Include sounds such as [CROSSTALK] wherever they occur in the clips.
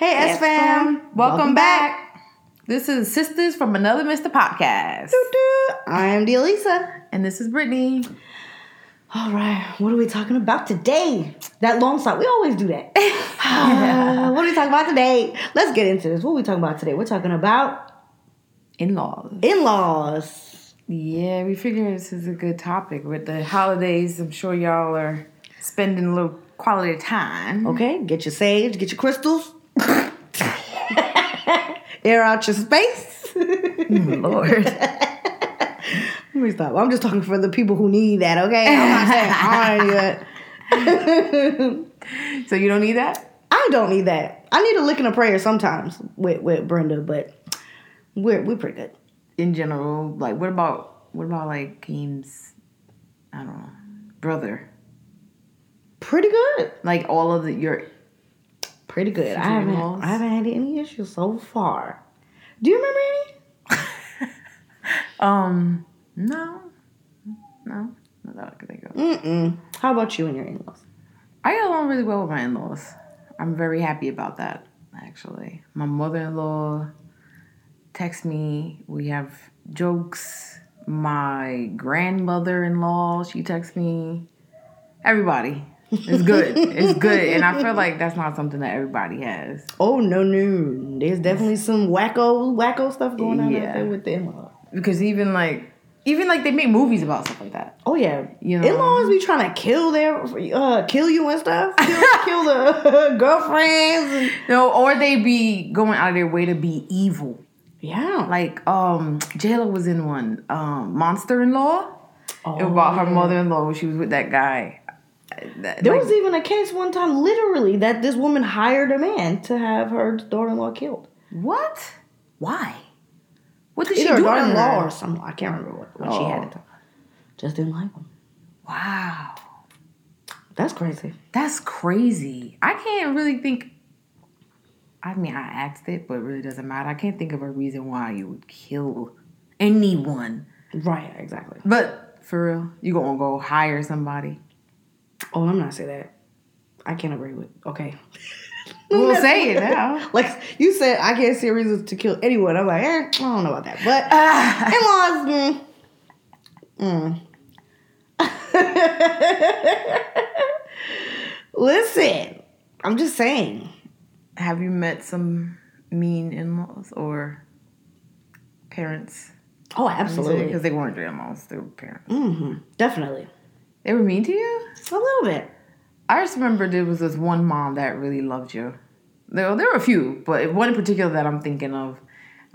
Hey, S fam. Welcome, back. This is Sisters from Another Mr. Podcast. I am Delisa. And this is Brittany. All right, what are we talking about today? That long stop. We always do that. Uh, [LAUGHS] [SIGHS] what are we talking about today? Let's get into this. What are we talking about today? We're talking about In laws. in laws. Yeah, we figure this is a good topic with the holidays. I'm sure y'all are spending a little quality time. Okay, get your sage, get your crystals, air out your space. Mm, Lord. [LAUGHS] Let me stop. I'm just talking for the people who need that, okay? I'm not saying I need that. [LAUGHS] so you don't need that? I don't need that. I need a lick and a prayer sometimes with, with Brenda, but we're we're pretty good. In general, like what about what about like Keem's I don't know, brother? Pretty good. Like all of the your Pretty good. I haven't? I haven't had any issues so far. Do you remember any? [LAUGHS] um no. No. Not that I can think of. Mm-mm. How about you and your in-laws? I get along really well with my in-laws. I'm very happy about that, actually. My mother-in-law texts me. We have jokes. My grandmother-in-law, she texts me. Everybody. It's good. it's good. And I [LAUGHS] feel like that's not something that everybody has. Oh no no. There's definitely [LAUGHS] some wacko wacko stuff going on Yeah. out there with the in-laws. Because even like even like they make movies about stuff like that. Oh yeah, You know. in-laws be trying to kill their uh kill you and stuff. [LAUGHS] Kill, kill the girlfriends. And, No, or they be going out of their way to be evil. yeah. Like um J.Lo was in one. Um Monster in Law. Oh, about her mother-in-law when she was with that guy. That- There like, was even a case one time, literally, that this woman hired a man to have her daughter-in-law killed. what? Why? What did she Either do her daughter-in-law or something. I can't remember what, what she had Oh. at the time. Just didn't like him. Wow, That's crazy. that's crazy. I can't really think. I mean, I asked it, but it really doesn't matter. I can't think of a reason why you would kill anyone. Right, exactly. But for real, you gonna go hire somebody? Oh, I'm not saying that. I can't agree with. Okay. [LAUGHS] We'll say it now. [LAUGHS] Like you said, I can't see a reason to kill anyone. I'm like, eh, I don't know about that. But Ah. in-laws, mm, mm. [LAUGHS] Listen, I'm just saying. Have you met some mean in-laws or parents? Oh, absolutely. Because they weren't your in-laws; they were parents. Mm-hmm. Definitely. They were mean to you. A little bit. I just remember there was this one mom that really loved you. There, there were a few, but one in particular that I'm thinking of.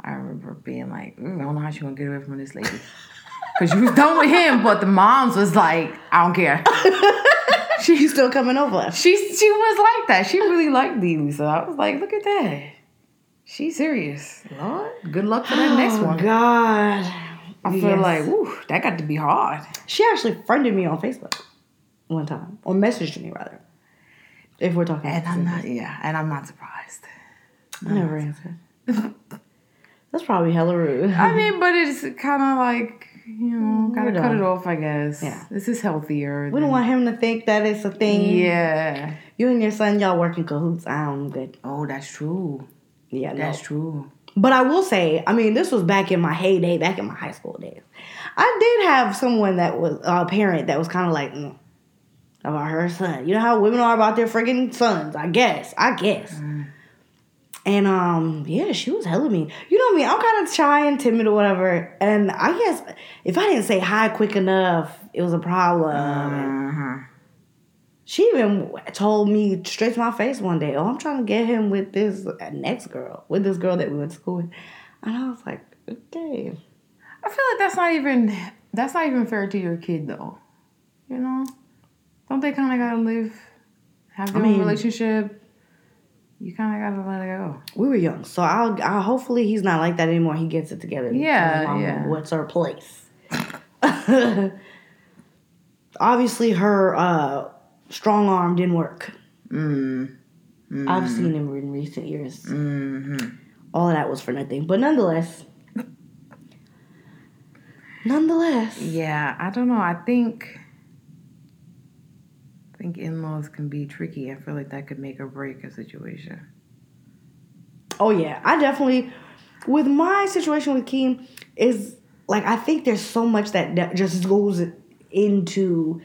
I remember being like, "Mm, I don't know how she's gonna get away from this lady, [LAUGHS] because she was done with him. But the moms was like, I don't care. [LAUGHS] She's still coming over. She she was like that. She really liked Dee So I was like, look at that. She's serious. Lord, good luck for that next Oh, one. God. I feel Yes. like, ooh, that got to be hard. She actually friended me on Facebook one time, or messaged me rather. If we're talking, And I'm not, yeah, and I'm not surprised. I never answered. That's probably hella rude. I mean, but it's kind of like you know, mm, gotta We're cut it off. I guess. Yeah. This is healthier. we don't want him to think that it's a thing. Yeah. You and your son, y'all work in cahoots. I'm good. Oh, that's true. Yeah, no. That's true. But I will say, I mean, this was back in my heyday, back in my high school days. I did have someone that was a parent that was kind of like mm, about her son. You know how women are about their freaking sons. I guess. I guess. And um, yeah, she was hella mean. You know me, I'm kind of shy and timid or whatever. And I guess if I didn't say hi quick enough, it was a problem. Uh-huh. She even told me straight to my face one day, "Oh, I'm trying to get him with this next girl, with this girl that we went to school with." And I was like, "Okay." I feel like that's not even that's not even fair to your kid though. You know, don't they kind of gotta live, have their I mean- own relationship? You kind of gotta let it go. We were young, so I'll, I'll hopefully he's not like that anymore. He gets it together. Yeah, yeah. What's her place? [LAUGHS] Obviously, her uh, strong arm didn't work. Mm. I've seen him in recent years. hmm All of that was for nothing, but nonetheless, nonetheless, Yeah, I don't know. I think I think in-laws can be tricky. I feel like that could make or break a situation. Oh yeah, I definitely with my situation with Keem is like I think there's so much that, that just goes into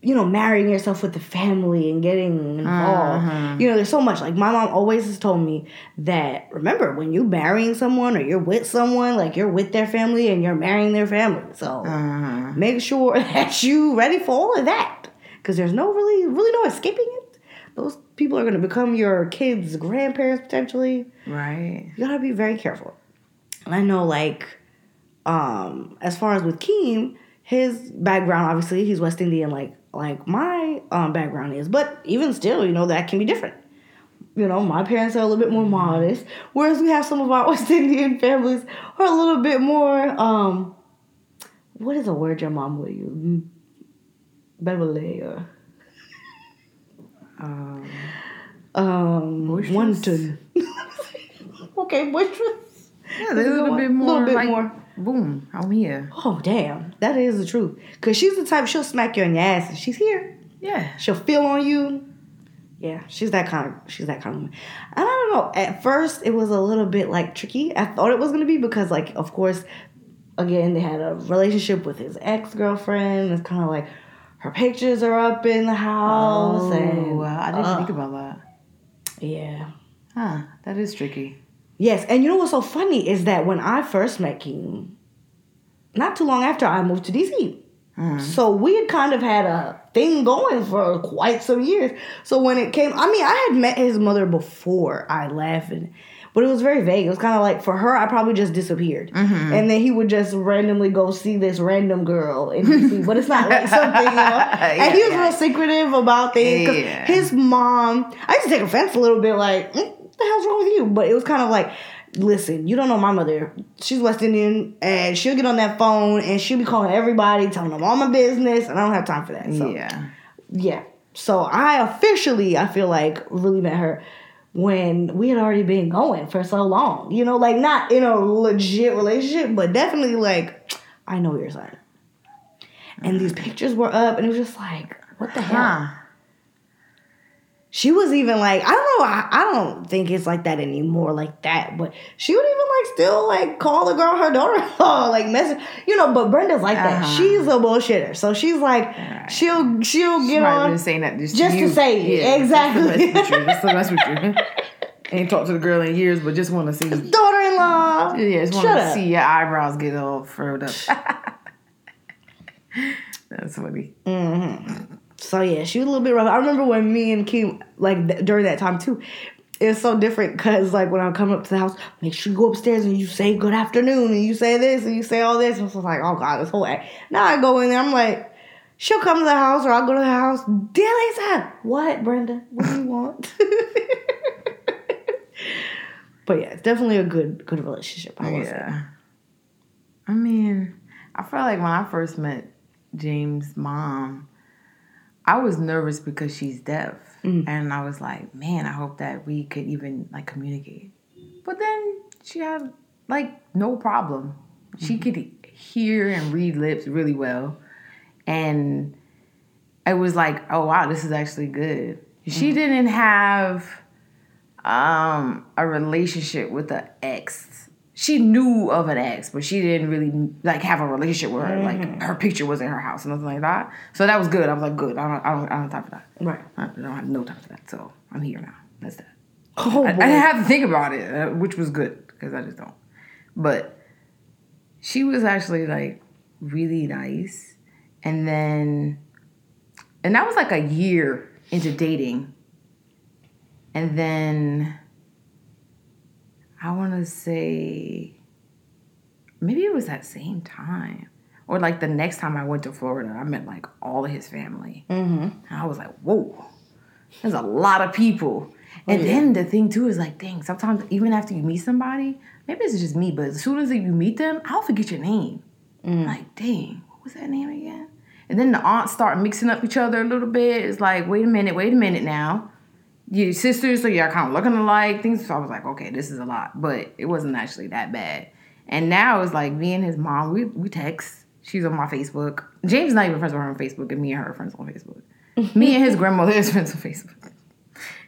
you know marrying yourself with the family and getting involved. Uh-huh. You know, there's so much. Like my mom always has told me that remember when you're marrying someone or you're with someone, like you're with their family and you're marrying their family. So Uh-huh. make sure [LAUGHS] that you ready for all of that because there's no really really no escaping it. Those people are going to become your kids' grandparents potentially Right. you gotta be very careful. And I know, like, um, as far as with Keem, his background obviously he's West Indian, like like my um background is, but even still, you know that can be different. You know, my parents are a little bit more modest, whereas we have some of our [LAUGHS] West Indian families are a little bit more um. What is a word your mom would use? Beverly or Um, um Boisterous? wanton. [LAUGHS] okay, boisterous. yeah, they're a little bit more. a little bit like, more. Boom! I'm here. Oh damn, that is the truth. Cause she's the type she'll smack you on your ass if she's here. Yeah. She'll feel on you. Yeah, she's that kind of she's that kind of woman. And I don't know. At first, it was a little bit like tricky. I thought it was gonna be because like of course, again they had a relationship with his ex girlfriend. It's kind of like her pictures are up in the house. and Oh, wow. I didn't uh, think about that. Yeah. Huh? That is tricky. Yes, and you know what's so funny is that when I first met King, not too long after I moved to DC. Mhm. So we had kind of had a thing going for quite some years. So when it came, I mean, I had met his mother before I left, and, but it was very vague. It was kind of like for her, I probably just disappeared, Mm-hmm. and then he would just randomly go see this random girl in DC. [LAUGHS] but it's not like something, you know. [LAUGHS] and he was Yeah, real secretive about things. Yeah. His mom, I used to take offense a little bit, like, mm, what the hell's wrong with you? But it was kind of like, listen, you don't know my mother. She's West Indian, and she'll get on that phone and she'll be calling everybody, telling them all my business, and I don't have time for that. So, yeah. yeah. So I officially, I feel like, really met her when we had already been going for so long. You know, like not in a legit relationship, but definitely like, I know your son. And these mm-hmm. pictures were up, and it was just like, what the hell? Huh? She was even like, I don't know, I, I don't think it's like that anymore, like that. But she would even like still like call the girl her daughter-in-law, [LAUGHS] like message, you know. But Brenda's like that. Uh-huh. She's a bullshitter, so she's like, Right. she'll she'll She get on been saying that just, just to you. say it. Yeah, Exactly. Just to mess with you. Just to mess with you. [LAUGHS] Ain't talked to the girl in years, but just want to see. daughter-in-law. Yeah, just want to see your eyebrows get all furrowed up. [LAUGHS] That's funny. So yeah, she was a little bit rough. I remember when me and Kim like th- during that time too. It's so different because like when I come up to the house, make sure you go upstairs and you say good afternoon and you say this and you say all this. And it's like, oh god, this whole act. Now I go in there, I'm like, she'll come to the house or I'll go to the house. Delisa, what, Brenda? What do you want? [LAUGHS] but yeah, it's definitely a good good relationship. I will say. Yeah. I mean, I felt like when I first met James' mom, I was nervous because she's deaf. Mm. And I was like, man, I hope that we could even like communicate. But then she had like no problem. She Mm-hmm. could hear and read lips really well. And it was like, oh wow, this is actually good. She Mm-hmm. didn't have um a relationship with an ex. She knew of an ex, but she didn't really like have a relationship with her. Mm-hmm. Like her picture was in her house, or nothing like that. So that was good. I was like, good. I don't, I don't, I don't have time for that. Right. I don't have no time for that. So I'm here now. That's that. Oh I, I didn't have to think about it, uh, which was good because I just don't. But she was actually like really nice, and then, and that was like a year into dating, and then I want to say maybe it was that same time. Or like the next time I went to Florida, I met like all of his family. mm-hmm. And I was like, whoa, there's a lot of people. And yeah. then the thing too is like, dang, sometimes even after you meet somebody, maybe it's just me, but as soon as you meet them, I'll forget your name. Like, dang, what was that name again? And then the aunts start mixing up each other a little bit. It's like, wait a minute, wait a minute now. Your sisters, so you're kind of looking alike. Things. So I was like, okay, this is a lot, but it wasn't actually that bad. And now it's like me and his mom, we we text. She's on my Facebook. James is not even friends with her on Facebook, and me and her are friends on Facebook. [LAUGHS] me and his grandmother is friends on Facebook.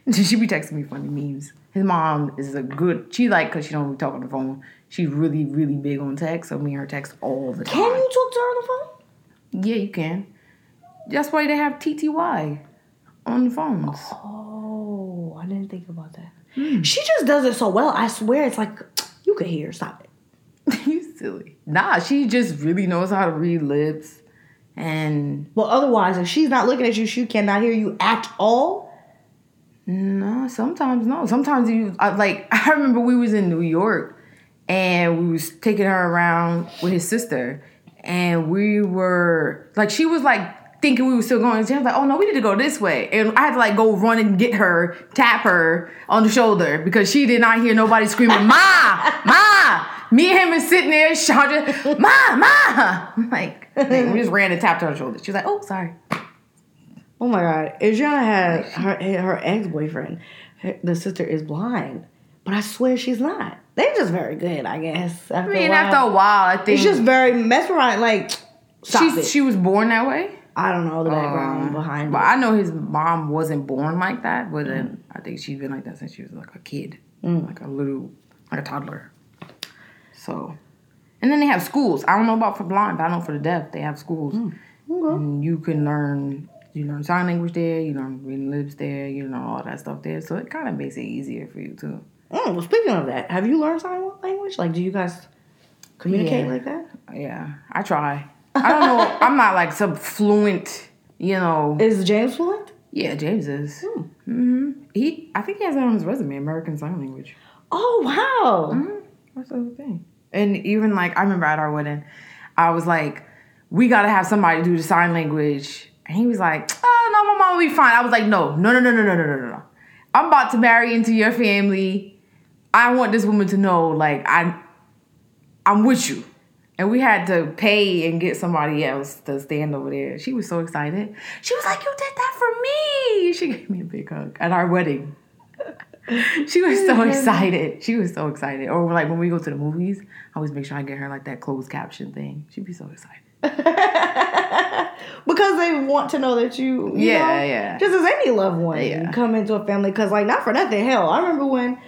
[LAUGHS] she be texting me funny memes. His mom is a good. She like because she don't really talk on the phone. She's really really big on text. So me and her text all the time. Can you talk to her on the phone? Yeah, you can. That's why they have TTY on phones. Oh, I didn't think about that. Hmm. She just does it so well. I swear, it's like you could hear. Stop it. [LAUGHS] you silly. Nah, she just really knows how to read lips, and Well, otherwise, if she's not looking at you, she cannot hear you at all. No, sometimes no. Sometimes you I, like. [LAUGHS] I remember we was in New York, and we was taking her around with his sister, and we were like, she was like thinking we were still going. She was like, "Oh no, we need to go this way," and I had to like go run and get her, tap her on the shoulder because she did not hear nobody screaming, "Ma, [LAUGHS] ma!" Me and him is sitting there shouting, "Ma, ma!" I'm like, [LAUGHS] we [LAUGHS] just ran and tapped her on the shoulder. She was like, "Oh, sorry." Oh my god, Adriana had her her ex boyfriend. The sister is blind, but I swear she's not. They're just very good, I guess. I mean, after a while, I think it's just very mesmerizing. Like, it. she was born that way. I don't know the background Um, behind But it. I know his mom wasn't born like that, but then I think she's been like that since she was like a kid, Mm. like a little, like a toddler. So, and then they have schools. I don't know about for blind, but I know for the deaf they have schools, Mm. Okay. and you can learn. You learn sign language there. You learn reading lips there. You learn all that stuff there. So it kind of makes it easier for you too. Mm, well, speaking of that, have you learned sign language? Like, do you guys communicate Yeah. like that? Yeah, I try. I don't know. I'm not like some fluent. You know. Is James fluent? Yeah, James is. Hmm. hmm He, I think he has that on his resume, American Sign Language. Oh wow! Mhm. That's the thing. And even like I remember at our wedding, I was like, "We got to have somebody do the sign language," and he was like, "Oh no, my mom will be fine." I was like, "No, no, no, no, no, no, no, no, no. I'm about to marry into your family. I want this woman to know, like, I, I'm with you." And we had to pay and get somebody else to stand over there. She was so excited. She was like, "You did that for me!" [LAUGHS] She gave me a big hug at our wedding. [LAUGHS] She was so [LAUGHS] excited. She was so excited. Or like when we go to the movies, I always make sure I get her like that closed caption thing. She'd be so excited. because they want to know that you, you Yeah, know, yeah. just as any loved one Yeah. come into a family. Because like not for nothing, hell, I remember when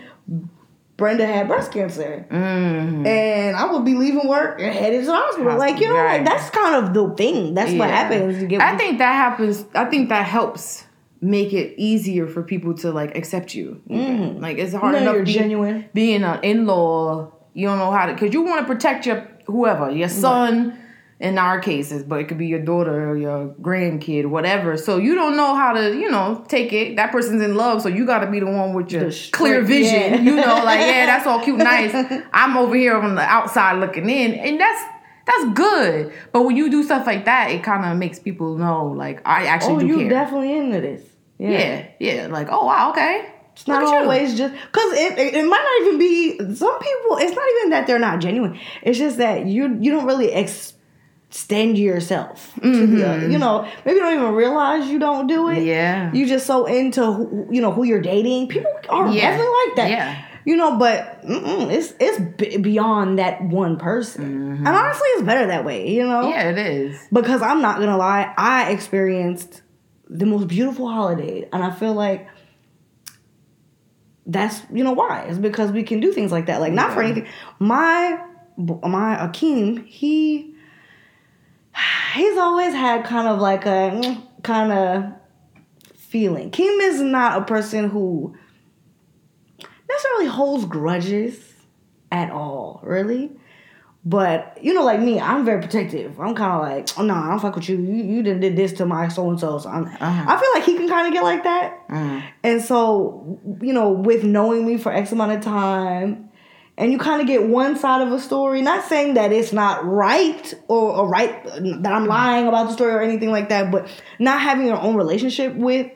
Brenda had breast cancer, Mm-hmm. and I would be leaving work and headed to the hospital. Like you know, Right. like that's kind of the thing. That's what happens. You get I think that happens. I think that helps make it easier for people to like accept you. Mhm. Like it's hard know enough you're be- genuine. being an in-law. You don't know how to because you want to protect your whoever, your son. In our cases, but it could be your daughter or your grandkid, whatever. So you don't know how to, you know, take it. That person's in love, so you got to be the one with your The straight- clear vision. yeah. You know, like yeah, that's all cute, and [LAUGHS] nice. I'm over here on the outside looking in, and that's that's good. But when you do stuff like that, it kind of makes people know, like I actually Oh, do you care. definitely into this. Yeah. yeah, yeah, like oh wow, okay. It's not at you. always just because it, it, it might not even be some people. It's not even that they're not genuine. It's just that you you don't really extend yourself to the. You know, maybe you don't even realize you don't do it. Mm-hmm. Yeah. you just so into who, you know who you're dating. People are Yeah. definitely like that. Yeah. You know, but it's it's b- beyond that one person, and honestly, it's better that way. You know, Mm-hmm. Yeah, it is. because I'm not gonna lie, I experienced the most beautiful holiday, and I feel like that's you know why it's because we can do things like that. Like not for anything. My my Akeem, he he's always had kind of like a kind of feeling. Kim is not a person who necessarily holds grudges at all, really. But you know, like me, I'm very protective. I'm kind of like, oh no, I don't fuck with you. You you done did this to my so and so. So I'm, Uh-huh. I feel like he can kind of get like that. Mm. And so, you know, with knowing me for X amount of time, and you kind of get one side of a story. Not saying that it's not right or, or right that I'm lying about the story or anything like that, but not having your own relationship with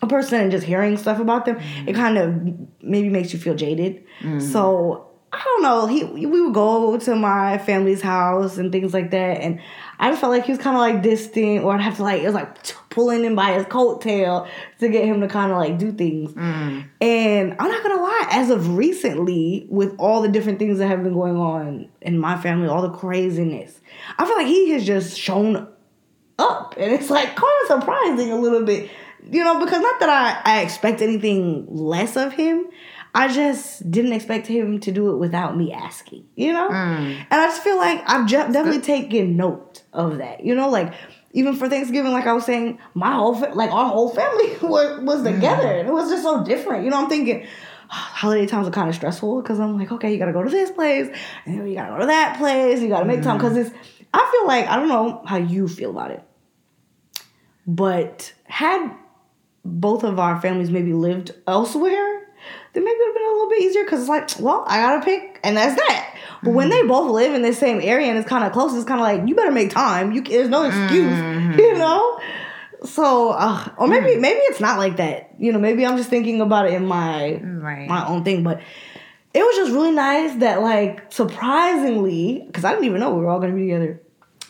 a person and just hearing stuff about them, it mm-hmm. kind of maybe makes you feel jaded. Mm-hmm. So I don't know. He we would go to my family's house and things like that, and I just felt like he was kind of like distant, or I'd have to like it was like pulling him by his coattail to get him to kind of like do things. Mm. And I'm not gonna lie, as of recently, with all the different things that have been going on in my family, all the craziness, I feel like he has just shown up, and it's like kind of surprising a little bit. you know, because not that I, I expect anything less of him. I just didn't expect him to do it without me asking, you know? Mm. And I just feel like I've definitely taken note of that, you know? Like, even for Thanksgiving, like I was saying, my whole, fa- like our whole family [LAUGHS] was, was together. And it was just so different. You know, I'm thinking, ah, holiday times are kind of stressful because I'm like, okay, you gotta go to this place, and then you gotta go to that place, you gotta make time. Mm. Because it's, I feel like, I don't know how you feel about it, but had both of our families maybe lived elsewhere, then maybe it would have been a little bit easier because it's like, well, I gotta pick, and that's that. But when they both live in the same area and it's kind of close, it's kind of like you better make time. You there's no excuse, [LAUGHS] you know. So, uh, or maybe maybe it's not like that. You know, maybe I'm just thinking about it in my Right. my own thing. But it was just really nice that, like, surprisingly, because I didn't even know we were all gonna be together.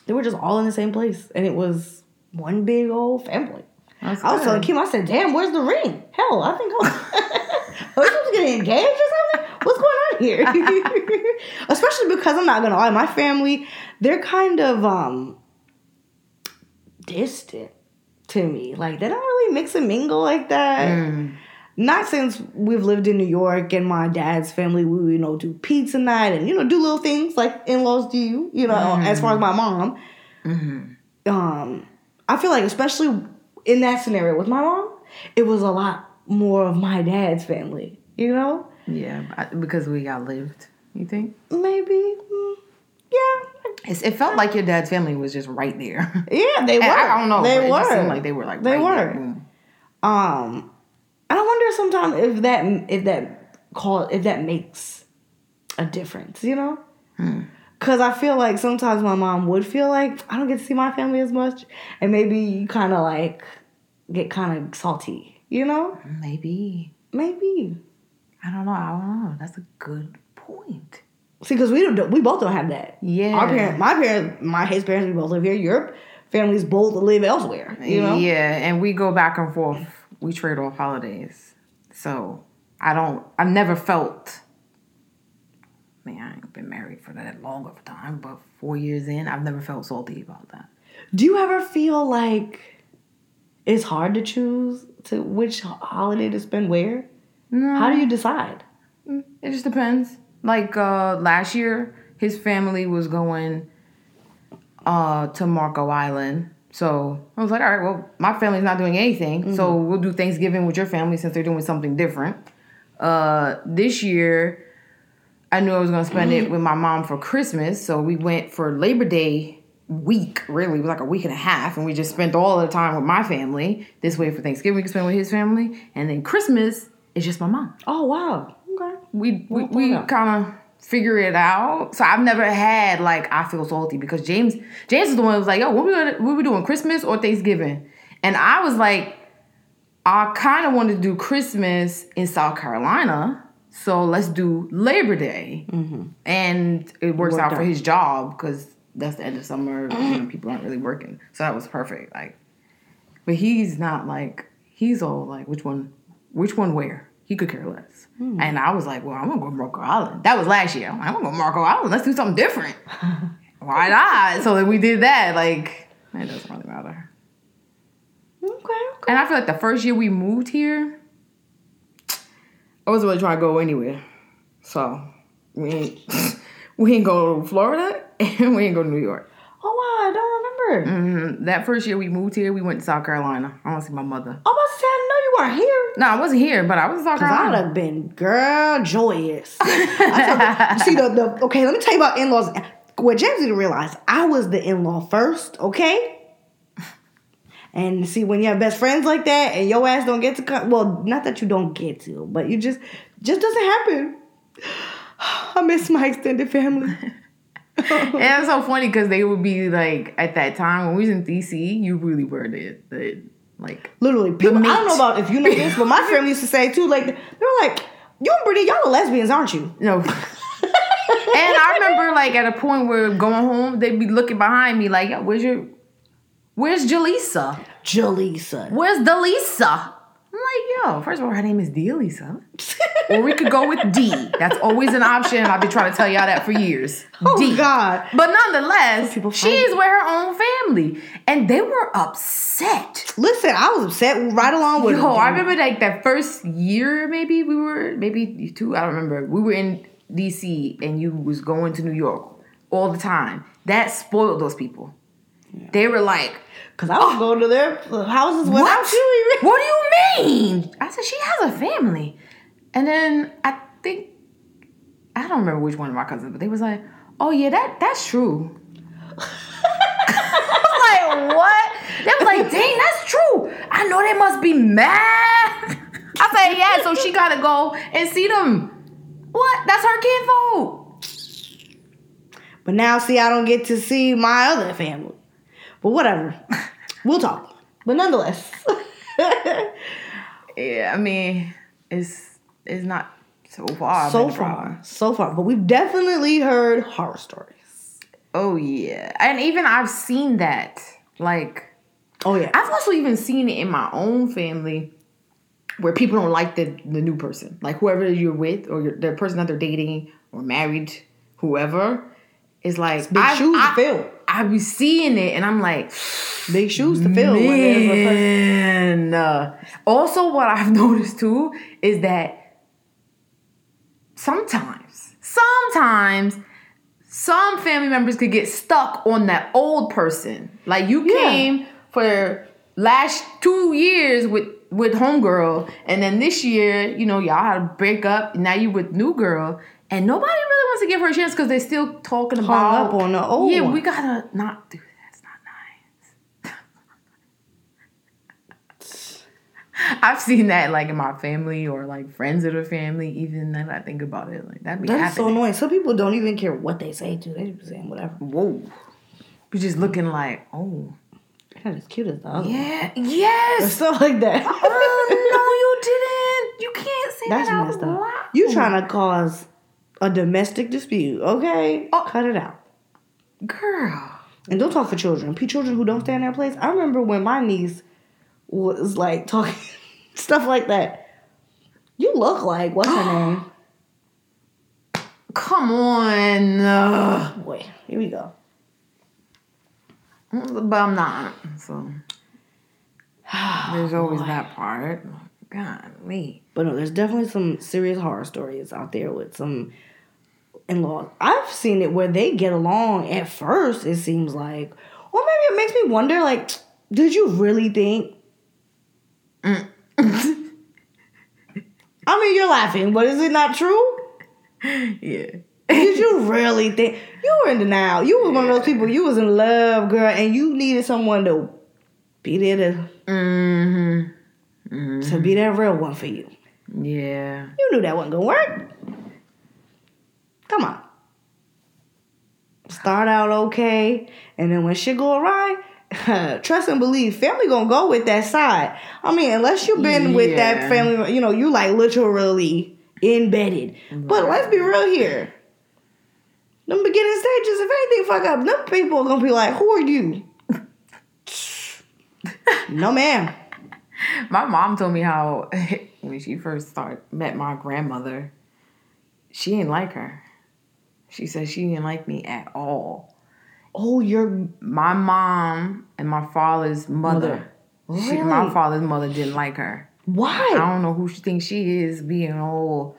They were just all in the same place, and it was one big old family. That's I was telling good. Kim, I said, "Damn, where's the ring? Hell, I think I'm, [LAUGHS] [LAUGHS] are we supposed to get engaged or something? What's going on here?" [LAUGHS] Especially because I'm not gonna lie, my family they're kind of um distant to me. Like they don't really mix and mingle like that. Mm. Not since we've lived in New York and my dad's family, we you know do pizza night and you know do little things like in laws do. You know, as far as my mom Mm-hmm. um I feel like especially in that scenario with my mom, it was a lot more of my dad's family, you know? Yeah, I- because we outlived. You think? Maybe. mm, yeah. It's, it felt like your dad's family was just right there. Yeah, [LAUGHS] they were. I, I don't know. They but It just were. seemed like they were like They right were. there. Mm. Um and I wonder sometimes if that if that call if that makes a difference, you know? Hmm. Cause I feel like sometimes my mom would feel like I don't get to see my family as much, and maybe you kind of like get kind of salty, you know? Maybe. Maybe. I don't know. I don't know. That's a good point. See, because we don't, we both don't have that. Yeah. Our parents, my parents, my his parents, we both live here. Your families both live elsewhere. You know. Yeah, and we go back and forth. We trade off holidays. So I don't I've never felt Man, I ain't been married for that long of a time, but four years in, I've never felt salty about that. Do you ever feel like it's hard to choose to which holiday to spend where? No. How do you decide? It just depends. Like uh last year, his family was going uh to Marco Island. So I was like, all right, well, my family's not doing anything. So we'll do Thanksgiving with your family since they're doing something different. Uh this year I knew I was gonna spend it with my mom for Christmas. So we went for Labor Day week, really. Was like a week and a half, and we just spent all the time with my family. This way for Thanksgiving we could spend with his family. And then Christmas is just my mom Oh wow. Okay. we we, we kind of figure it out. So I've never had like I feel salty because James James is the one who was like, yo, what we gonna, what we doing Christmas or Thanksgiving? And I was like, I kind of wanted to do Christmas in South Carolina. So let's do Labor Day, mm-hmm. and it works Worked out for out. his job because that's the end of summer. you know, mm-hmm. people aren't really working, so that was perfect. Like, but he's not like he's all like, which one, which one where? He could care less. Hmm. And I was like, well, I'm gonna go to Marco Island. That was last year. I'm, like, I'm gonna go to Marco Island. Let's do something different. [LAUGHS] Why not? So then we did that. Like, it doesn't really matter. Okay. Okay. And I feel like the first year we moved here, I wasn't really trying to go anywhere. So we ain't [LAUGHS] we ain't go to Florida [LAUGHS] and we ain't go to New York. Oh wow, I don't remember. Mhm. That first year we moved here, we went to South Carolina. I want to see my mother. About to say I know you weren't here. No, I wasn't here, but I was in South Cause I'd have been girl joyous. [LAUGHS] I you- see the, the okay. Let me tell you about in laws. What James didn't realize, I was the in law first. Okay. And see, when you have best friends like that, and your ass don't get to come. Well, not that you don't get to, but you just just doesn't happen. [GASPS] I miss my extended family. [LAUGHS] And it's so funny because they would be like at that time when we was in DC, you really were the, the like Literally, people. I don't know about if you know this, but my family used to say too. Like they were like, "You and Brittany, y'all are lesbians, aren't you?" no. [LAUGHS] and I remember like at a point where going home, they'd be looking behind me like, "Yo, where's your, where's Jaleesa? Jaleesa. Where's Delisa?" I'm like, yo, first of all, her name is Delisa. [LAUGHS] or we could go with D. That's always an option. I've been trying to tell y'all that for years. Oh D. God. But nonetheless, People she fight. is with her own family. And they were upset. Listen, I was upset right along with Yo. I remember like that first year, maybe we were, maybe two, I don't remember. We were in DC and you was going to New York all the time. That spoiled those people. They were like, Cause I was oh, going to their houses without what? you even. [LAUGHS] What do you mean? I said she has a family, and then I think I don't remember which one of my cousins, but they was like, "Oh yeah, that that's true." [LAUGHS] I was like, "What?" They was like, "Dang, that's true." I know they must be mad. [LAUGHS] I said, "Yeah." So she gotta go and see them. What? That's her kinfolk. But now, see, I don't get to see my other family. But whatever, we'll talk. But nonetheless, [LAUGHS] Yeah, I mean, it's it's not so far. so far, so far. But we've definitely heard horror stories. Oh yeah, and even I've seen that. Like, Oh yeah, I've also even seen it in my own family, where people don't like the the new person, like whoever you're with or the person that they're dating or married, whoever is like big I, shoes I, to fill. I be seeing it, and I'm like, Big shoes to fill. When there's a person. man. Uh, also, what I've [LAUGHS] noticed too is that sometimes, sometimes, some family members could get stuck on that old person. Like you Yeah. came for last two years with with homegirl, and then this year, you know, y'all had a breakup. Now you with new girl. And nobody really wants to give her a chance because they're still talking about up on the old Yeah, we gotta not do that. It's not nice. [LAUGHS] I've seen that like in my family or like friends of the family. Even that I think about it, like that be That's so annoying. Some people don't even care what they say to. They just saying whatever. Whoa, we just looking like, oh not as cute as the other. yeah, Or yes. stuff like that. oh no, [LAUGHS] you didn't. You can't say That's that out loud. You trying to cause a domestic dispute? Okay, Oh. cut it out. girl? And don't talk for children. P children who don't stand in their place. I remember when my niece was like talking [LAUGHS] stuff like that. You look like what's her [GASPS] name? Come on, uh, Boy, here we go. but I'm not. So there's [SIGHS] always that part. God, me. But no, there's definitely some serious horror stories out there with some in-laws. I've seen it where they get along at first. It seems like, or maybe it makes me wonder. Like, did you really think? [LAUGHS] I mean, you're laughing, but is it not true? Yeah. Did you really think you were in denial? You was one of those people. You was in love, girl, and you needed someone to be there to Mm-hmm. to be that real one for you. Yeah. You knew that wasn't gonna work. Come on. Start out okay, and then when shit go awry, [LAUGHS] trust and believe, family gonna go with that side. I mean, unless you've been with that family, you know, you like literally embedded. But let's be real here. Them beginning stages, if anything fuck up, them people are gonna be like, "Who are you?" [LAUGHS] no, ma'am. My mom told me how [LAUGHS] when she first started met my grandmother, she didn't like her. She said she didn't like me at all. Oh, you're My mom and my father's mother. Mother. She, my father's mother didn't like her. Why? I don't know who she thinks she is being old.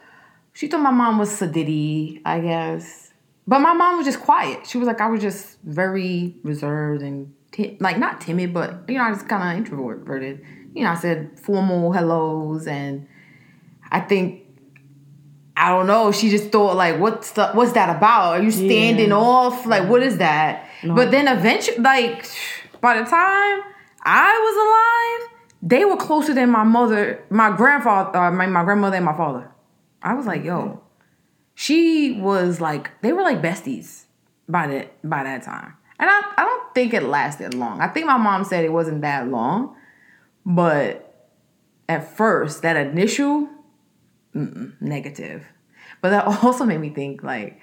She thought my mom was sedity, I guess. But my mom was just quiet. She was like, I was just very reserved and ti- like not timid, but you know, I was kind of introverted. You know, I said formal hellos, and I think I don't know. She just thought like, what's the, what's that about? Are you standing Yeah. off? Like, what is that? But then eventually, like, by the time I was alive, they were closer than my mother, my grandfather, uh, my my grandmother and my father. I was like, yo, she was like, they were like besties by that by that time, and I I don't think it lasted long. I think my mom said it wasn't that long, but at first that initial negative, but that [LAUGHS] also made me think like.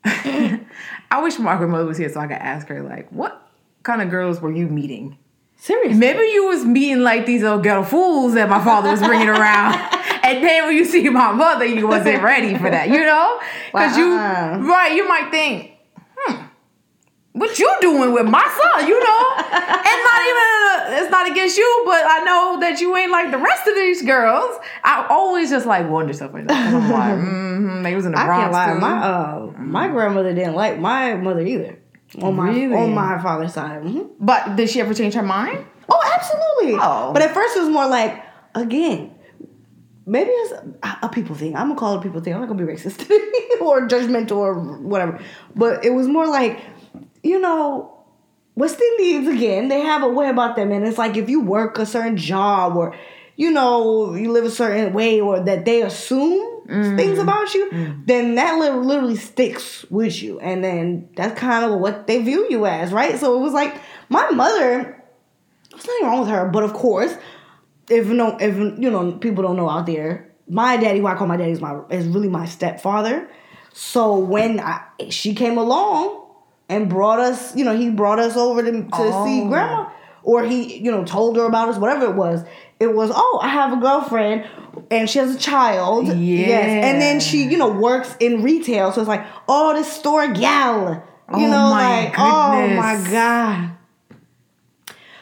[LAUGHS] I wish my grandmother was here so I could ask her like, what kind of girls were you meeting? Seriously. Maybe you was meeting like these old ghetto fools that my father was bringing around. [LAUGHS] and then when you see my mother, you wasn't ready for that, you know? Because you, Uh-uh. right, you might think, what you doing with my son, you know? and not even, it's not against you, but I know that you ain't like the rest of these girls. I always just like wonder stuff like that. I'm like, [LAUGHS] mm-hmm, they was in the I Bronx can't lie. My uh, my grandmother didn't like my mother either. On my Really? on my father's side. Mhm. but did she ever change her mind? Oh, absolutely. Oh. But at first it was more like, again, maybe it's a, a people thing. I'm gonna call it a people thing. I'm not gonna be racist [LAUGHS] or judgmental or whatever. But it was more like, you know, West Indians again, they have a way about them, and it's like if you work a certain job or you know you live a certain way or that they assume things mm. about you, mm. then that literally sticks with you, and then that's kind of what they view you as, right? So it was like my mother. There's nothing wrong with her, but of course, if no, if you know, people don't know out there, my daddy, who I call my daddy, is my is really my stepfather. So when I, she came along and brought us, you know, he brought us over to, to see Oh. grandma, or he, you know, told her about us, whatever it was. It was, oh, I have a girlfriend, and she has a child. Yes, and then she, you know, works in retail, so it's like, oh, this store gal. You Oh know, my like, oh my god.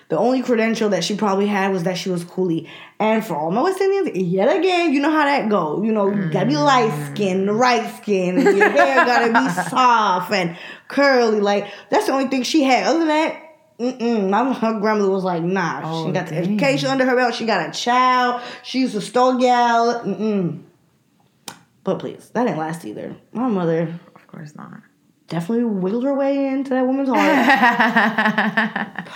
The only credential that she probably had was that she was coolie. And for all my West Indians, yet again, you know how that go. You know, you gotta be mm. light skinned, the right skin, and your hair gotta be [LAUGHS] soft and curly. Like that's the only thing she had. Other than that, mm-mm. My her grandmother was like, nah. Oh, she got the education under her belt. She got a child. She's a store gal. Mm-mm. But please, that didn't last either. My mother Of course not. Definitely wiggled her way into that woman's heart.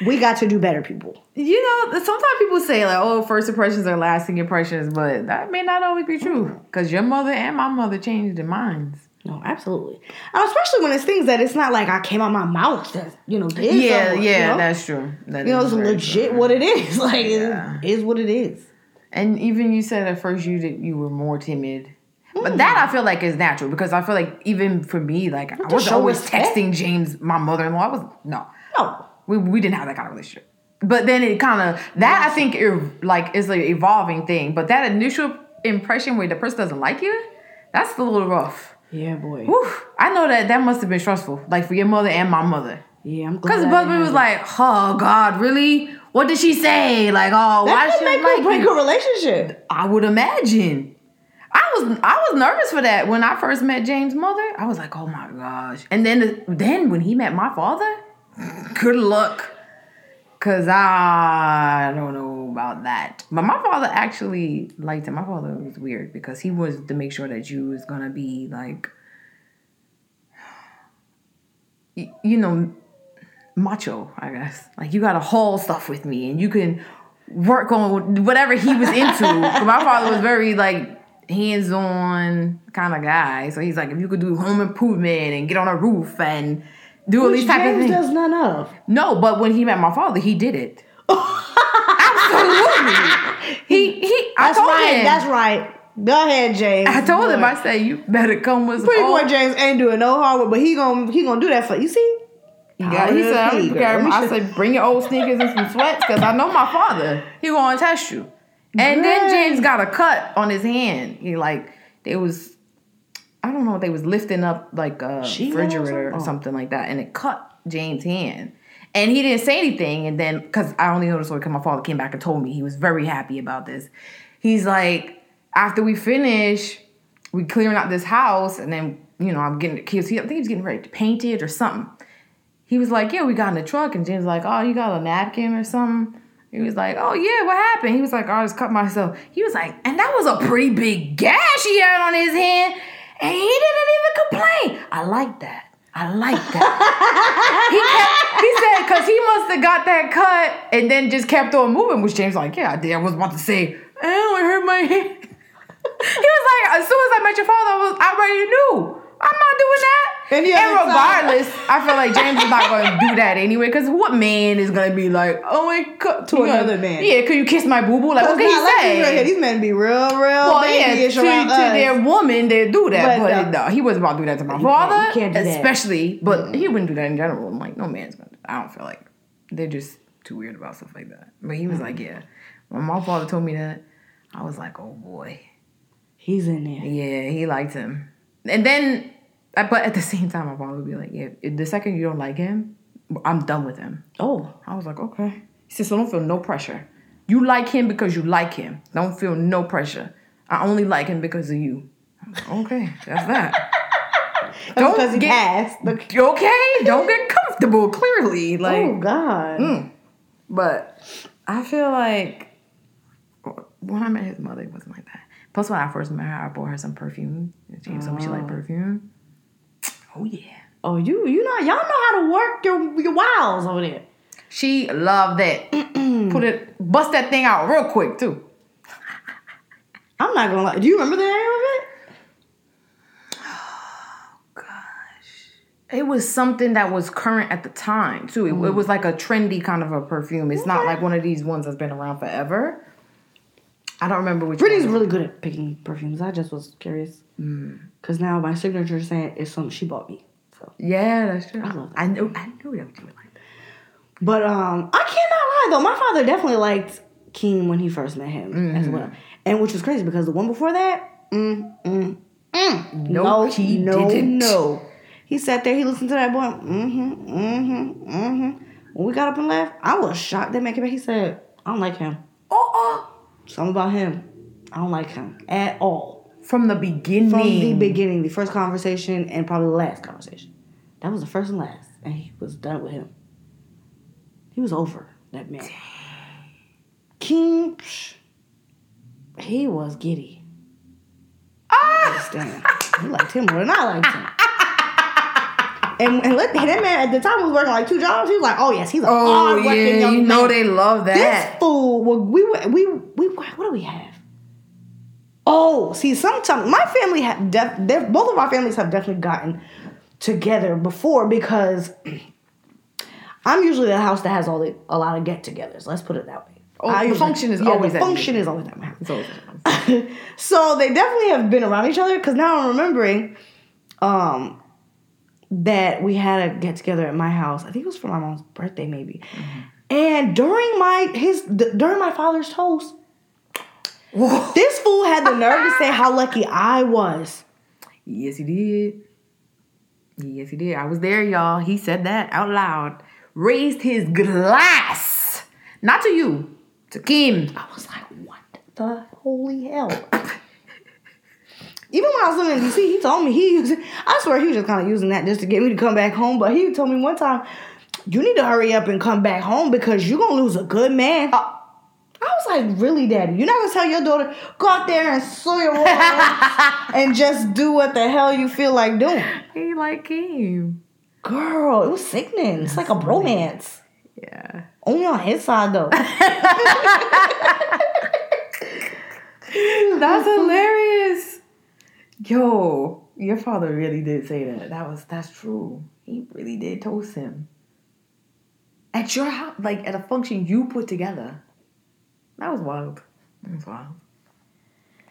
[LAUGHS] we got to do better, people. You know, sometimes people say like, "Oh, first impressions are lasting impressions," but that may not always be true because your mother and my mother changed their minds. No, absolutely. Uh, especially when it's things that it's not like I came out my mouth that, you know, did yeah, someone, yeah, you know? that's true. That you know, it's legit true. what it is. [LAUGHS] Like, Yeah. it is what it is. And even you said at first you did you were more timid. But that I feel like is natural because I feel like even for me, like I wasn't always respect. texting James, my mother in law. I was no, No. we, we didn't have that kind of relationship. But then it kind of that I think ev- like is an evolving thing. But that initial impression where the person doesn't like you, that's a little rough. Yeah, boy. Whew, I know that that must have been stressful, like for your mother and my mother. Yeah, I'm glad. Because I both of didn't was like, "Oh God, really? What did she say? Like, oh, that. why could make like break you?" a relationship. I would imagine. I was I was nervous for that when I first met James' mother. I was like, oh my gosh. And then then when he met my father, good luck. Cause I don't know about that. But my father actually liked it. My father was weird because he was to make sure that you was gonna be like you know, macho, I guess. Like you gotta haul stuff with me and you can work on whatever he was into. [LAUGHS] my father was very like hands-on kind of guy. So he's like, if you could do home improvement and get on a roof and do all Which these type of James things. does none of. No, but when he met my father, he did it. [LAUGHS] Absolutely. He he I That's told right. him. That's right. Go ahead, James. I told him, I said, you better come with Pretty boy James ain't doing no hard work, but he gonna he gonna do that for you. See, Yeah, he said, I'm gonna carry my- I said, bring your old sneakers and some sweats because I know my father. He gonna test you. And then James got a cut on his hand. He like they was, I don't know, they was lifting up like a or refrigerator or something? Like that, and it cut James' hand. And he didn't say anything. And then, because I only noticed because my father came back and told me he was very happy about this. He's like, after we finish, we clearing out this house, and then you know I'm getting he, I think he was getting ready to paint it or something. He was like, "Yeah, we got in the truck," and James was like, "Oh, you got a napkin or something?" He was like, "Oh yeah, what happened?" He was like, "Oh, I just cut myself." He was like, and that was a pretty big gash he had on his hand, and he didn't even complain. I like that. I like that. [LAUGHS] he kept, he said because he must have got that cut and then just kept on moving. Which James was like, "Yeah, I did. I was about to say, oh, it hurt my hand." [LAUGHS] he was like, as soon as I met your father, I was I already knew. I'm not doing that. And And, the other side- regardless, I feel like James is not going to do that anyway. Because what man is going to be like, oh, wait, cut To another man. Yeah, could you kiss my boo boo? Like, what can he Like say? these men be real, real Well, yeah, to, to their woman, they do that, But, but, uh, no, he wasn't about to do that to my you father, can't- you can't do that. especially. But he wouldn't do that in general. I'm like, no man's gonna. I don't feel like they're just too weird about stuff like that. But he was like, yeah. When my father told me that, I was like, oh boy. He's in there. Yeah, he liked him. And then, but at the same time, my father would be like, yeah, if the second you don't like him, I'm done with him. Oh, I was like, okay. He said, so don't feel no pressure. You like him because you like him. Don't feel no pressure. I only like him because of you. Like, okay, that's that. [LAUGHS] Don't because get-. The- [LAUGHS] okay, don't get comfortable. Clearly, like, oh God. mm. but I feel like when I met his mother, it wasn't like that. Plus, when I first met her, I bought her some perfume. She told me she liked perfume. Oh yeah, Oh, you you know y'all know how to work your your wiles over there. she loved it. Put it, bust that thing out real quick too. I'm not gonna lie. Do you remember the name of it? Oh gosh. It was something that was current at the time too. It, it mm. was like a trendy kind of a perfume. It's not like one of these ones that's been around forever. I don't remember which. Brittany's really good at picking perfumes. I just was curious. Mm. Cause now my signature scent is something she bought me. So, Yeah, that's true. I love that I knew. I knew that you would like. That. but um, I cannot lie though. My father definitely liked King when he first met him Mm-hmm. as well, and which was crazy because the one before that, mm, mm, mm, No, no, he no, didn't. no. He sat there. He listened to that boy. Mm-hmm, mm-hmm, mm-hmm. When we got up and left, I was shocked. That man came back. He said, "I don't like him. Oh, Something about him. I don't like him at all." From the beginning. From the beginning, the first conversation and probably the last conversation. That was the first and last, and he was done with him. He was over that man. King, he was giddy. Ah! Understand? He liked him more than I liked him. [LAUGHS] And, and let, that man at the time was working like two jobs. He was like, "Oh yes, he's a Oh hard-working yeah, young you know they love This that. fool, well, we were, we we what do we have? Oh, see, sometimes my family have def, both of our families have definitely gotten together before because [CLEARS THROAT] I'm usually the house that has all the a lot of get-togethers. Let's put it that way. Oh, I the usually- function is yeah, always the function me. is always at my house. It's always- [LAUGHS] so they definitely have been around each other because now I'm remembering um, that we had a get together at my house. I think it was for my mom's birthday, maybe. And during my his during my father's toast, Whoa. this fool had the nerve to say how lucky I was. Yes, he did. Yes, he did. I was there, y'all. He said that out loud. Raised his glass, not to you, to Kim. I was like, what the holy hell? [LAUGHS] Even when I was living in DC, he told me he used I swear he was just kind of using that just to get me to come back home. But he told me one time, you need to hurry up and come back home because you're gonna lose a good man. Uh, I was like, really, daddy? You're not gonna tell your daughter, go out there and sow your own [LAUGHS] and just do what the hell you feel like doing. He like Kim. Girl, it was sickening. It's like a bromance. Yeah. Only on his side though. [LAUGHS] That's hilarious. Yo, your father really did say that. That was that's true. He really did toast him. At your house, like at a function you put together. That was wild. That was wild.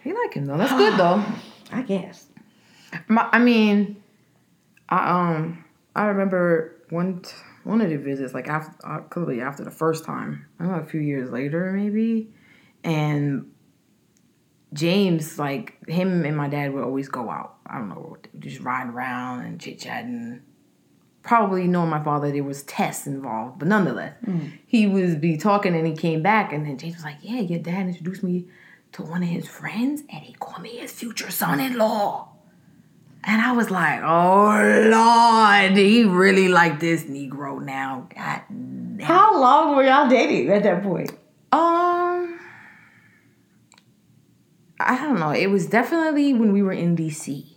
He like him though. That's [SIGHS] good though. I guess. My, I mean, I um I remember one t- one of the visits like after uh, clearly after the first time. I don't know a few years later maybe, and James like him and my dad would always go out. I don't know, just riding around and chit chatting. Probably knowing my father, there was tests involved, but nonetheless, he was be talking and he came back and then James was like, "Yeah, your dad introduced me to one of his friends and he called me his future son-in-law." And I was like, oh Lord, he really like this Negro now. God damn. How long were y'all dating at that point? Um I don't know. It was definitely when we were in DC.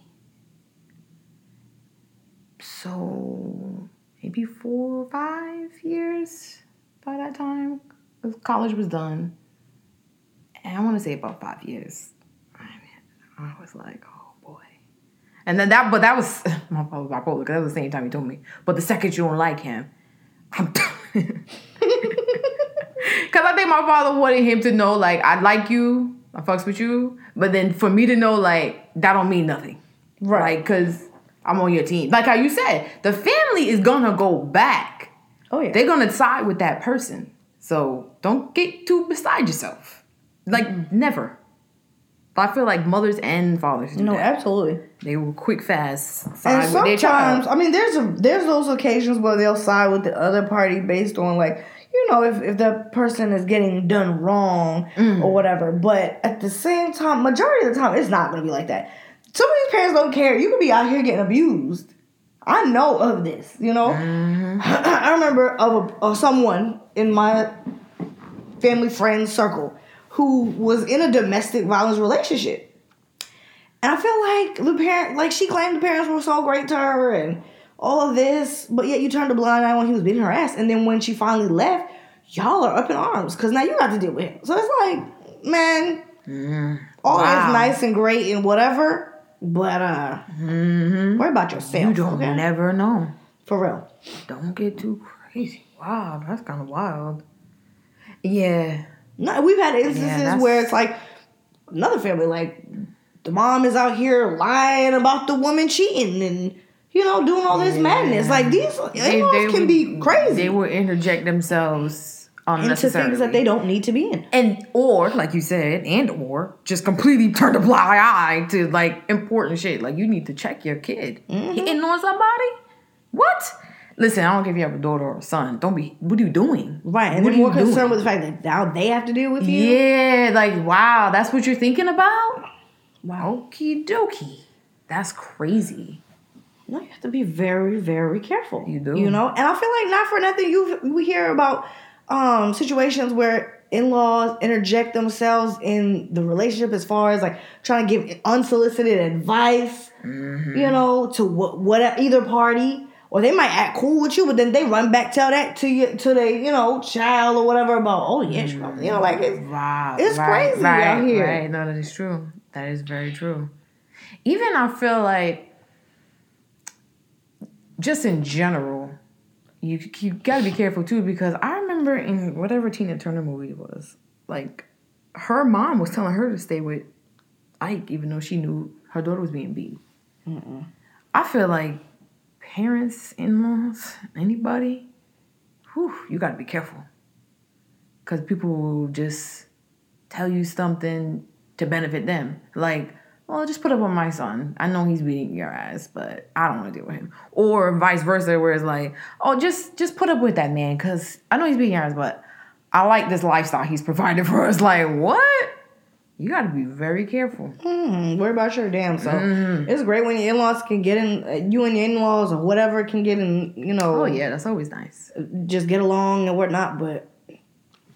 So maybe four or five years by that time. College was done. And I want to say about five years. I, mean, I was like, oh boy. And then that, but that was [LAUGHS] my father was bipolar because that was the same time he told me. But the second you don't like him, I'm done. [LAUGHS] Because I think my father wanted him to know, like, I like you, I fucks with you, but then for me to know, like, that don't mean nothing. Right. Like, because I'm on your team. Like how you said, the family is gonna go back. Oh yeah. They're gonna side with that person. So don't get too beside yourself. Like never. But I feel like mothers and fathers do No, that. absolutely. They will quick fast And side with their sometimes. I mean, there's a there's those occasions where they'll side with the other party based on like you know if if the person is getting done wrong Mm. or whatever. But at the same time, majority of the time, it's not going to be like that. Some of these parents don't care. You could be out here getting abused. I know of this. You know, Mm-hmm. [CLEARS THROAT] I remember of, a, of someone in my family friend circle who was in a domestic violence relationship. And I feel like the parent, like she claimed the parents were so great to her and all of this, but yet you turned a blind eye when he was beating her ass. And then when she finally left, y'all are up in arms because now you got to deal with him. So it's like, man, all Wow. that's nice and great and whatever, but uh, worry about yourself. Mm-hmm. You don't okay? never know. For real. Don't get too crazy. Wow, that's kind of wild. Yeah. No, we've had instances that's- where it's like another family, like the mom is out here lying about the woman cheating and you know doing all this madness. Like these in-laws can would- be crazy They will interject themselves into things that they don't need to be in. and or like you said, and or just completely turn a blind eye to like important shit. Like you need to check your kid Mm-hmm. hitting on somebody. What? Listen, I don't care if you have a daughter or a son. Don't be. What are you doing? Right, and What are more you doing? concerned with the fact that now they have to deal with you. Yeah, like wow, that's what you're thinking about. Wow. Okie dokie, that's crazy. No, you have to be very, very careful. You do. You know, and I feel like not for nothing you we hear about um situations where in-laws interject themselves in the relationship as far as like trying to give unsolicited advice, Mm-hmm. you know, to what what either party. Or they might act cool with you, but then they run back tell that to you to the you know child or whatever about oh yeah probably-" you know like it's Wow, It's right, crazy right, out here. Right, no, that is true. That is very true. Even I feel like, just in general, you you gotta be careful too because I remember in whatever Tina Turner movie it was, like her mom was telling her to stay with Ike even though she knew her daughter was being beat. I feel like parents, in laws, anybody, whew, you gotta be careful because people will just tell you something to benefit them. Like, well, just put up with my son. I know he's beating your ass, but I don't want to deal with him. Or vice versa, where it's like, oh, just just put up with that man because I know he's beating your ass, but I like this lifestyle he's provided [LAUGHS] for us. Like, what? You got to be very careful. Hmm, worry about your damn self. Mm-hmm. It's great when your in-laws can get in, uh, you and your in-laws or whatever can get in, you know, Oh yeah, that's always nice. just get along and whatnot. But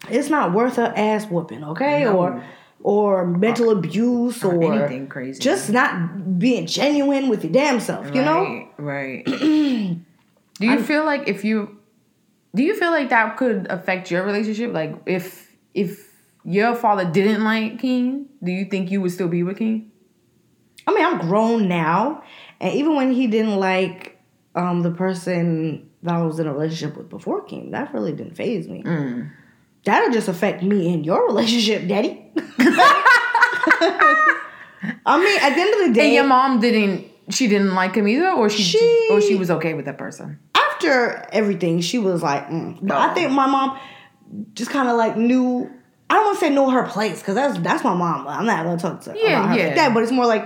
it's not worth a ass whooping, okay? No. Or or mental abuse or, Or anything crazy. Just not being genuine with your damn self, you know? Right. right. [CLEARS THROAT] do you feel like if you do you feel like that could affect your relationship? Like if if your father didn't like King, do you think you would still be with King? I mean, I'm grown now, and even when he didn't like um the person that I was in a relationship with before King, that really didn't phase me. Mm. That'll just affect me in your [LAUGHS] relationship, Daddy. I mean, at the end of the And day, your mom didn't she didn't like him either, or she, She- or she was okay with that person. after everything, she was like, mm. but I Oh. think my mom just kind of like knew. I don't want to say know her place because that's that's my mom. I'm not gonna talk to Yeah, about her yeah. like that, but it's more like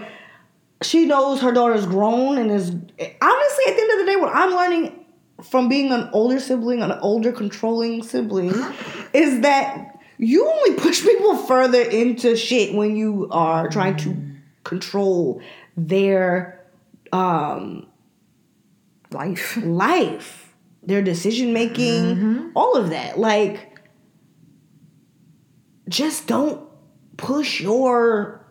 she knows her daughter's grown and is honestly at the end of the day, what I'm learning from being an older sibling, an older controlling sibling, is that you only push people further into shit when you are trying to control their um Life. life, their decision making, all of that. Like, just don't push your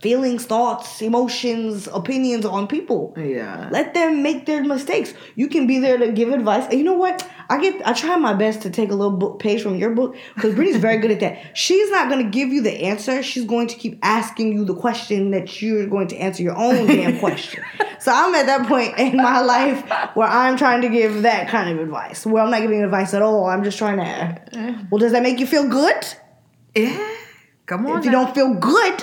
feelings, thoughts, emotions, opinions on people. Yeah. Let them make their mistakes. You can be there to give advice. And you know what? I get. I try my best to take a little book page from your book because Brittany's very good at that. [LAUGHS] She's not going to give you the answer. She's going to keep asking you the question that you're going to answer your own damn [LAUGHS] question. So I'm at that point in my life where I'm trying to give that kind of advice. Where I'm not giving advice at all. I'm just trying to. Well, does that make you feel good? Yeah. Come on. If you now. don't feel good,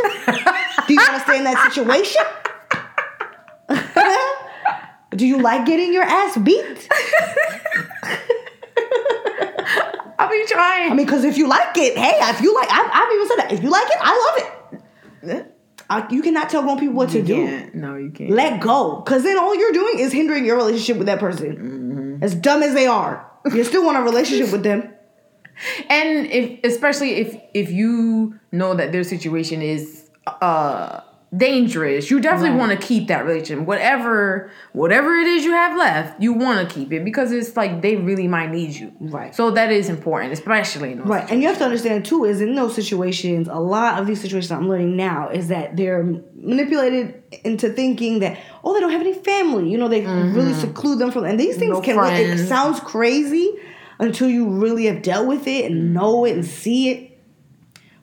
do you want to stay in that situation? [LAUGHS] do you like getting your ass beat? [LAUGHS] I you trying? I mean, because if you like it, hey, if you like, I've, I've even said that. If you like it, I love it. Uh, you cannot tell grown people what to do. No, you can't. Let go, because then all you're doing is hindering your relationship with that person. Mm-hmm. As dumb as they are, you still want a relationship with them. And if especially if if you know that their situation is uh dangerous you definitely Right. want to keep that relationship whatever whatever it is you have left you want to keep it because it's like they really might need you Right. so that is important especially in those Right, and you have to understand too is in those situations, a lot of these situations I'm learning now is that they're manipulated into thinking that oh they don't have any family, you know they really seclude them from, and these things Mm-hmm. No can. It sounds crazy until you really have dealt with it and know it and see it.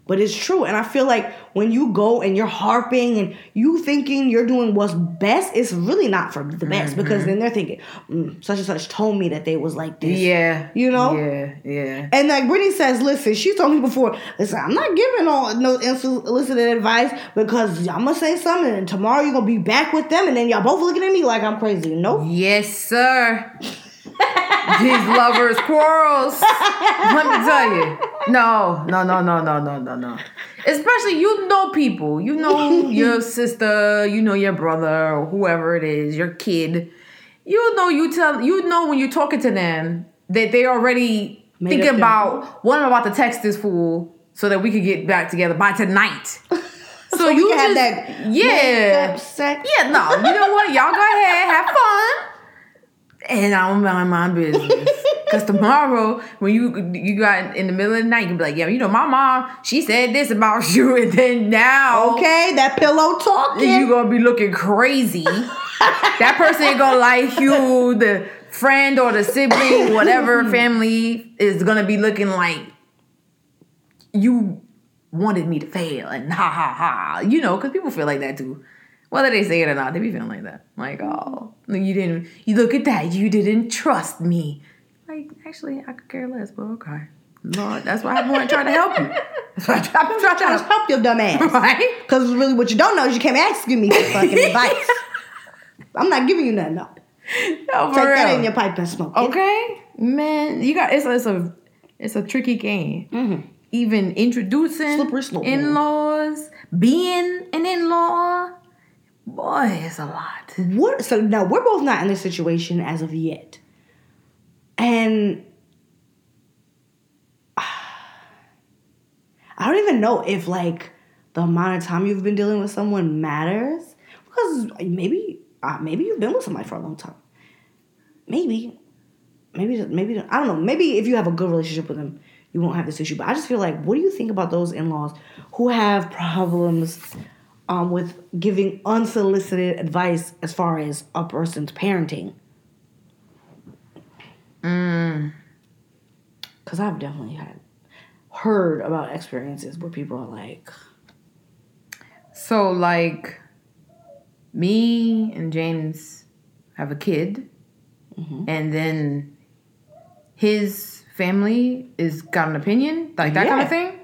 But it's true, and I feel like when you go and you're harping and you thinking you're doing what's best, it's really not for the best because then they're thinking, mm, such and such told me that they was like this. yeah You know? yeah yeah And like Brittany says, listen, she told me before, listen, I'm not giving all no unsolicited advice because I'm gonna say something and tomorrow you're gonna be back with them and then y'all both looking at me like I'm crazy. Nope. yes sir these lovers' quarrels. Let me tell you. No, no, no, no, no, no, no, no. Especially you know people. You know [LAUGHS] your sister, you know your brother, or whoever it is, your kid. You know you tell you know when you're talking to them that they already Made thinking about what I'm about to text this fool so that we could get back together by tonight. [LAUGHS] So, so you just, have that yeah, yeah. No, you know what? Y'all go ahead, have fun and I don't mind my business. [LAUGHS] Cause tomorrow, when you you got in the middle of the night, you can be like, yeah, you know, my mom, she said this about you, [LAUGHS] and then now Okay, that pillow talking. you gonna be looking crazy. [LAUGHS] that person ain't gonna like you. The friend or the sibling, whatever family, is gonna be looking like you wanted me to fail and ha ha ha. You know, because people feel like that too. Whether they say it or not, they be feeling like that. Like, oh, you didn't. You look at that. You didn't trust me. Like, actually, I could care less. But okay, Lord, that's why I want to try to help you. That's why I try, I'm trying to trying to help. your dumb ass. [LAUGHS] Right? Because really what you don't know is you came asking me for fucking [LAUGHS] advice. I'm not giving you nothing. No. No, for Take that in your pipe and smoke it. Okay, man, you got it's a, it's a it's a tricky game. Mm-hmm. Even introducing Slippery slope, in-laws, being an in-law, boy, it's a lot. What? So now we're both not in this situation as of yet, and [SIGHS] I don't even know if like the amount of time you've been dealing with someone matters because maybe uh, maybe you've been with somebody for a long time. Maybe, maybe maybe I don't know. Maybe if you have a good relationship with them, you won't have this issue. But I just feel like, what do you think about those in laws who have problems? Um, with giving unsolicited advice as far as a person's parenting. Because I've definitely had heard about experiences where people are like, So like, me and James have a kid, and then his family is got an opinion, like that kind of thing.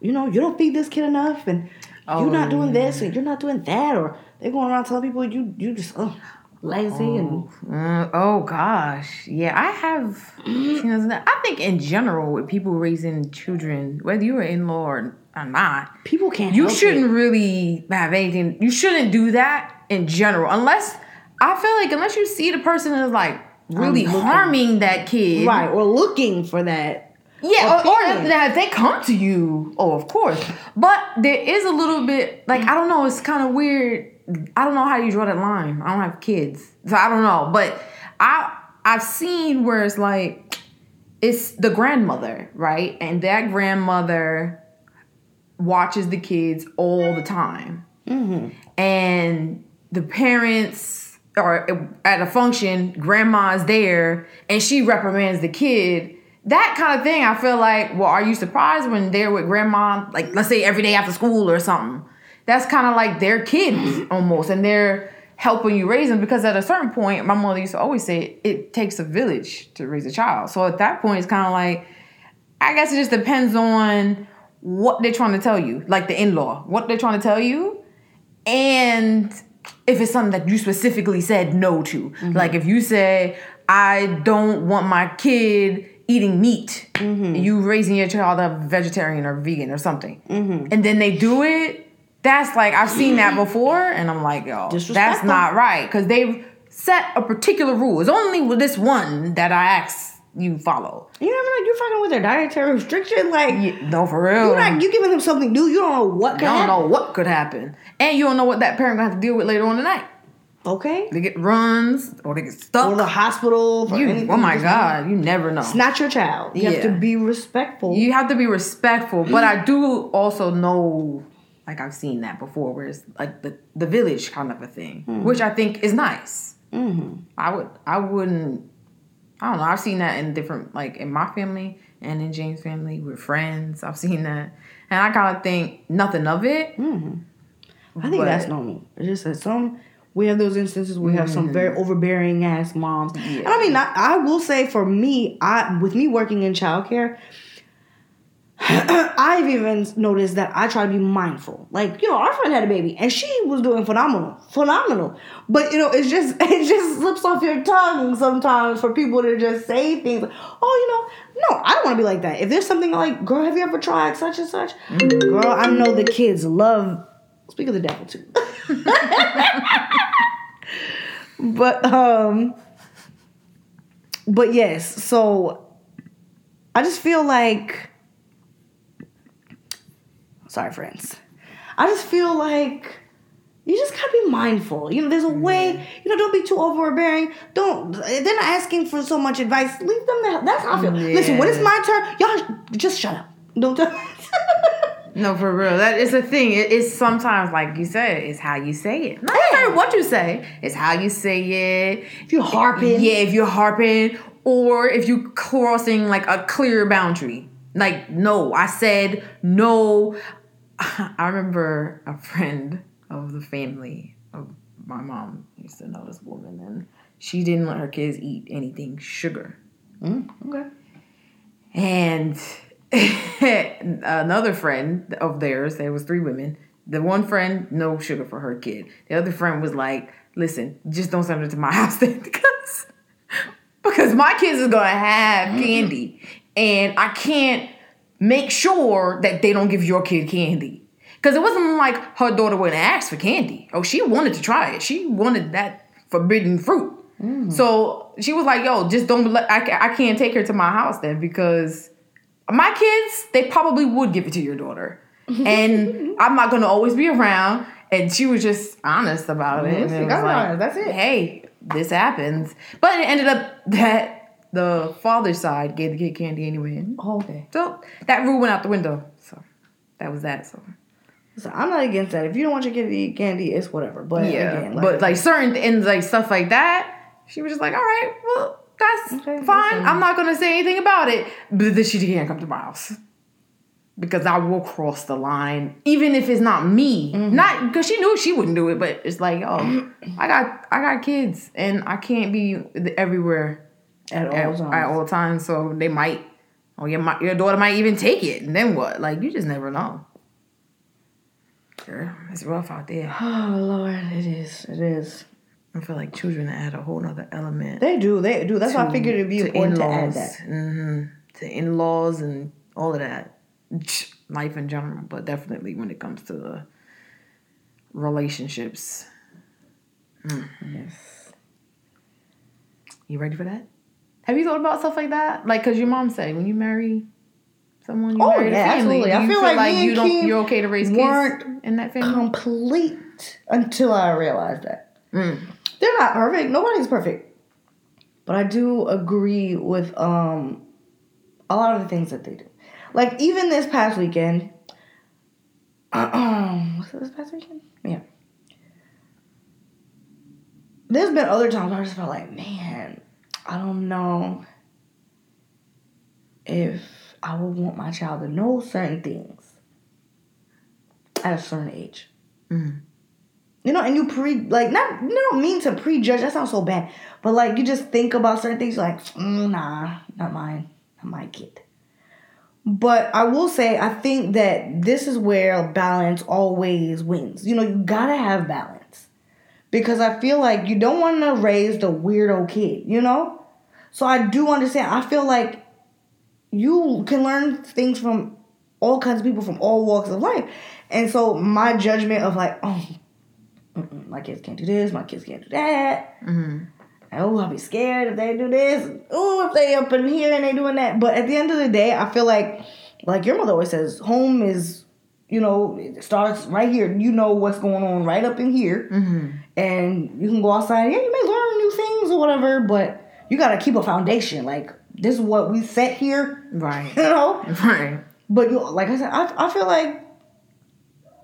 you know, you don't feed this kid enough, and you're not Oh. doing this, and you're not doing that, or they're going around telling people you you just oh, lazy and Uh, oh gosh, yeah, I have. I think in general, with people raising children, whether you're in-law or, or not, people can't. you shouldn't It. really have anything. You shouldn't do that in general, unless I feel like unless you see the person is like really harming that kid, Right, or looking for that. Yeah, uh, or, or now if they come to you, oh, of course. But there is a little bit like I don't know. It's kind of weird. I don't know how you draw that line. I don't have kids, so I don't know. But I I've seen where it's like it's the grandmother, right, and that grandmother watches the kids all the time, mm-hmm. and the parents are at a function. Grandma's there, and she reprimands the kid that kind of thing, I feel like, well, are you surprised when they're with grandma, like let's say every day after school or something? That's kind of like their kids almost, and they're helping you raise them because at a certain point, my mother used to always say it takes a village to raise a child. So at that point, it's kind of like, I guess it just depends on what they're trying to tell you, like the in law, what they're trying to tell you, and if it's something that you specifically said no to. Mm-hmm. Like if you say, I don't want my kid eating meat. Mm-hmm. You raising your child a vegetarian or vegan or something, Mm-hmm. and then they do it. That's like I've seen that before, and I'm like, yo, that's not right because they've set a particular rule. It's only with this one that I ask you follow. You never know. You're fucking with their dietary restriction. Like, Yeah, no, for real. you're not, you giving them something new. You don't know what you don't happen. know what could happen, and you don't know what that parent gonna have to deal with later on tonight. Okay. They get runs or they get stuck. Or the hospital. You, oh my god, you never know. It's not your child. You have to be respectful. you have to be respectful, but [GASPS] I do also know, like I've seen that before, where it's like the the village kind of a thing, which I think is nice. mm-hmm. I would, I wouldn't, I don't know. I've seen that in different, like in my family and in James' family with friends. I've seen that, and I kind of think nothing of it. I think But- that's normal. It's just that some we have those instances where we have some very mm-hmm. overbearing ass moms. And I mean, I, I will say for me, I with me working in childcare, [CLEARS THROAT] I've even noticed that I try to be mindful. Like, you know, our friend had a baby and she was doing phenomenal, phenomenal. But you know, it's just [LAUGHS] it just slips off your tongue sometimes for people to just say things like, oh, you know, no, I don't want to be like that. If there's something like, girl, have you ever tried such and such? Mm. Girl, I know the kids love speak of the devil too. [LAUGHS] but um but yes, so I just feel like sorry friends. I just feel like you just gotta be mindful. You know, there's a way, you know, don't be too overbearing. Don't they're not asking for so much advice. Leave them the hell. That's how I feel. Listen, when it's my turn, y'all just shut up. Don't tell [LAUGHS] No, for real. That is a thing. It, it's sometimes, like you said, it's how you say it. Not necessarily what you say. It's how you say it. if you harping. Yeah, if you're harping or if you crossing like a clear boundary. Like, no, I said no. [LAUGHS] I remember a friend of the family of my mom used to know this woman, and she didn't let her kids eat anything sugar. Mm, okay. And [LAUGHS] another friend of theirs, there was three women. The one friend, no sugar for her kid. The other friend was like, "Listen, just don't send her to my [LAUGHS] house then, because because my kids is gonna have mm-hmm. candy, and I can't make sure that they don't give your kid candy." Because it wasn't like her daughter went and asked for candy. Oh, she wanted to try it. She wanted that forbidden fruit. Mm. So she was like, "Yo, just don't let. I, I can't take her to my house then because my kids they probably would give it to your daughter, and [LAUGHS] I'm not gonna always be around." And she was just honest about it. Mm-hmm. Honest, it like, honest, that's it. Hey, this happens, but it ended up that the father's side gave the kid candy anyway. Oh, okay. So that rule went out the window. So that was that. So So I'm not against that. If you don't want your kid to eat candy, it's whatever. But yeah, again, but like certain things, like stuff like that, she was just like, all right, well, that's Okay, fine. listen. I'm not gonna say anything about it. But then she can't come to my house because I will cross the line, even if it's not me. Mm-hmm. Not because she knew she wouldn't do it, but it's like, oh, [CLEARS THROAT] I got I got kids, and I can't be everywhere at all at, times. at all times. So they might, or your mi- your daughter might even take it, and then what? Like you just never know. Girl, it's rough out there. [SIGHS] Oh Lord, it is. It is. I feel like children add a whole other element. They do. They do. That's why I figured it'd be important to add that. hmm To in laws and all of that. [SNIFFS] Life in general, but definitely when it comes to the relationships. Yes. You ready for that? Have you thought about stuff like that? Like, cause your mom said when you marry someone, you Oh, marry yeah, absolutely. I you feel like and you don't, you're okay to raise weren't kids in that family. Complete until I realized that Mm. They're not perfect. Nobody's perfect. But I do agree with um a lot of the things that they do. Like even this past weekend. [CLEARS THROAT] was it this past weekend? Yeah. There's been other times I just felt like, man, I don't know if I would want my child to know certain things at a certain age. Mm. You know, and you pre like not you don't mean to prejudge. That sounds so bad, but like you just think about certain things. Like, mm, nah, not mine, not my kid. But I will say, I think that this is where balance always wins. You know, you gotta have balance because I feel like you don't want to raise the weirdo kid. You know, so I do understand. I feel like you can learn things from all kinds of people from all walks of life. And so my judgment of like, oh, my kids can't do this, my kids can't do that. Mm-hmm. Oh, I'll be scared if they do this. Oh, if they up in here and they doing that. But at the end of the day, I feel like, like your mother always says, home is, you know, it starts right here. You know what's going on right up in here, Mm-hmm. and you can go outside. Yeah, you may learn new things or whatever, but you gotta keep a foundation. Like this is what we set here, Right. [LAUGHS] you know. Right. But you, like I said, I, I feel like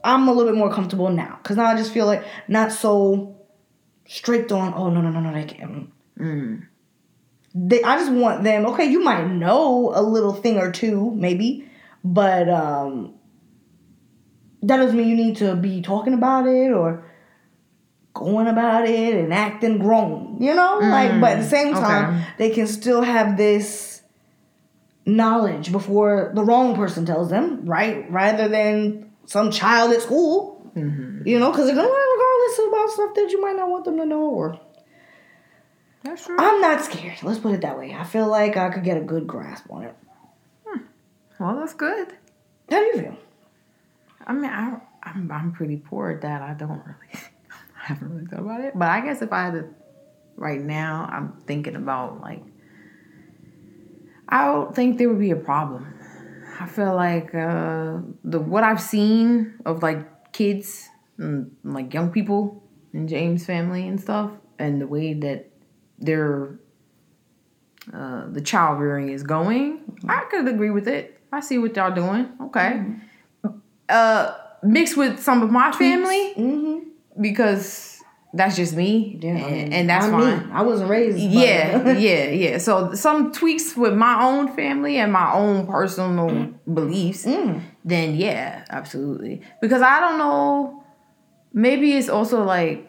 I'm a little bit more comfortable now because now I just feel like not so strict on. Oh no no no no they can't. Mm. They, I just want them. Okay, you might know a little thing or two maybe, but um, that doesn't mean you need to be talking about it or going about it and acting grown. You know, like but at the same time okay. they can still have this knowledge before the wrong person tells them, right? Rather than some child at school. Mm-hmm. You know, because they're gonna learn regardless about stuff that you might not want them to know. Or That's true. I'm not scared. Let's put it that way. I feel like I could get a good grasp on it. Hmm. well, that's good. How do you feel? I mean, I, I'm I'm pretty poor at that. I don't really, [LAUGHS] I haven't really thought about it. But I guess if I had to, right now, I'm thinking about like, I don't think there would be a problem. I feel like uh, the what I've seen of like kids and like young people in James' family and stuff, and the way that their uh, the child rearing is going, I could agree with it. I see what y'all doing. Okay. Uh, mixed with some of my family Mm-hmm. because that's just me, Yeah, I and, mean, and that's I'm fine. Me. I wasn't raised. Yeah, [LAUGHS] yeah, yeah. So some tweaks with my own family and my own personal mm. beliefs, Mm. then yeah, absolutely. Because I don't know, maybe it's also like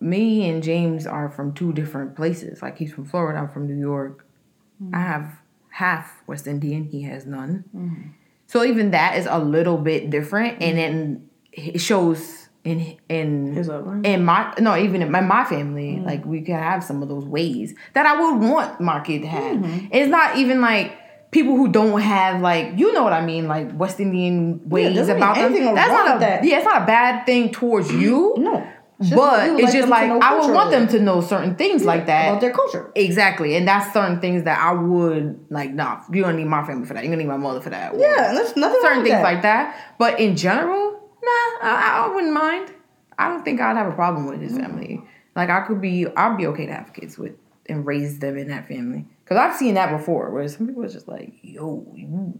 me and James are from two different places. Like he's from Florida, I'm from New York. Mm. I have half West Indian, he has none. Mm. So even that is a little bit different, and then it shows in in His in my no even in my, my family mm. like we could have some of those ways that I would want my kid to have. Mm-hmm. It's not even like people who don't have like you know what I mean like West Indian ways doesn't about them. That's not a that. yeah, it's not a bad thing towards you. No. Just but it's like just like I would want them to know certain things like that about their culture. Exactly, and that's certain things that I would like. Nah, you don't need my family for that. You don't need my mother for that. Or Yeah, and that's nothing. certain things that. like that. But in general, nah, I, I wouldn't mind. I don't think I'd have a problem with his family. Like I could be, I'd be okay to have kids with and raise them in that family. Because I've seen that before, where some people are just like, "Yo, you,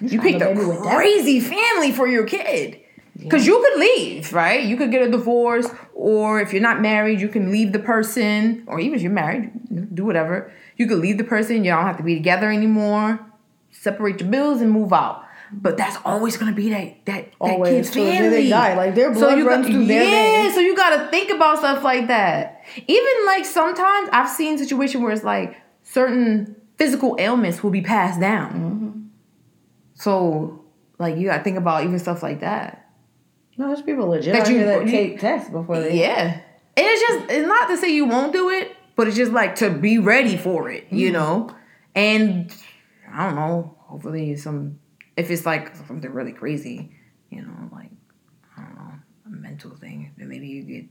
you, picked a crazy family for your kid." Because you could leave, right? You could get a divorce, or if you're not married, you can leave the person, or even if you're married, do whatever. You could leave the person. You don't have to be together anymore. Separate your bills and move out. But that's always gonna be that that, that Always, kid's till the family. they die. Like, their so blood you runs got, through their yeah. veins. So you gotta think about stuff like that. Even like sometimes I've seen situations where it's like certain physical ailments will be passed down. Mm-hmm. So like you gotta think about even stuff like that. No, there's people legit That you- that take tests before they. Yeah. And it's just it's not to say you won't do it, but it's just like to be ready for it, you know? And I don't know, hopefully some if it's like something really crazy, you know, like I don't know, a mental thing, then maybe you get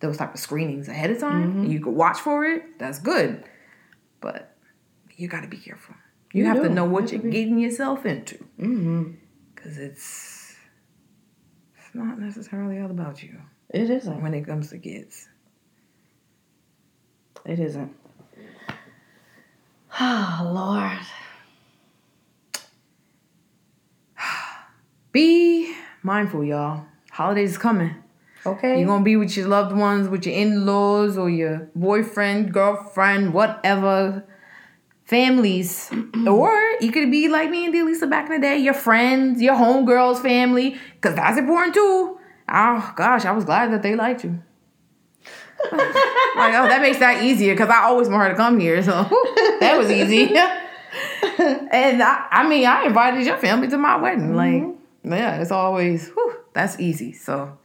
those type of screenings ahead of time and you could watch for it, that's good. But you gotta be careful. You, You have to know what you you're getting yourself into. Mm-hmm. Cause it's it's not necessarily all about you It isn't. when it comes to kids. It isn't. Oh [SIGHS] Lord. Be mindful, y'all. Holidays is coming. Okay. You're gonna be with your loved ones, with your in-laws or your boyfriend, girlfriend, whatever. Families. [CLEARS THROAT] or you could be like me and Delisa back in the day, your friends, your homegirls family, because that's important too. Oh gosh, I was glad that they liked you. like, oh, that makes that easier because I always want her to come here, so that was easy. [LAUGHS] and I, I mean, I invited your family to my wedding. Like, mm-hmm. Yeah, it's always whew, that's easy. So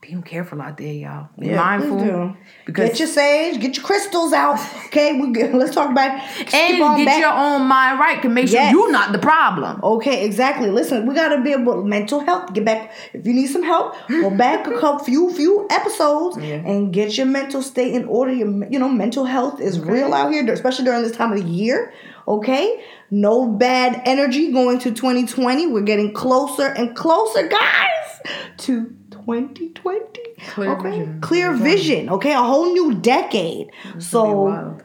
being careful out there, y'all. Be Yeah, mindful. Because get your sage, get your crystals out. Okay, we get, let's talk about skip and on get back. your own mind right can make Yes. sure you're not the problem. Okay, exactly. Listen, we gotta be able mental health. Get back if you need some help. Go back a couple few few episodes Yeah. and get your mental state in order. Your you know mental health is real out here, especially during this time of the year. Okay, no bad energy going to 2020. We're getting closer and closer, guys, to 2020. Clear okay, vision. clear vision. Okay, a whole new decade. So.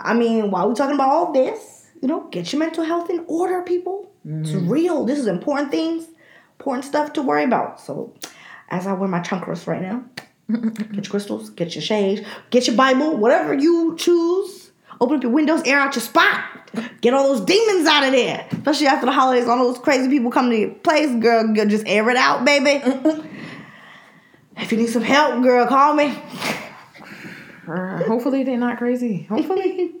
I mean, while we're talking about all this, you know, get your mental health in order, people. It's real. This is important things, important stuff to worry about. So, as I wear my chakras right now, [LAUGHS] get your crystals, get your shades, get your Bible, whatever you choose. Open up your windows, air out your spot. Get all those demons out of there. Especially after the holidays, all those crazy people come to your place, girl. girl, Just air it out, baby. if you need some help, girl, call me. Uh, hopefully they're not crazy. Hopefully.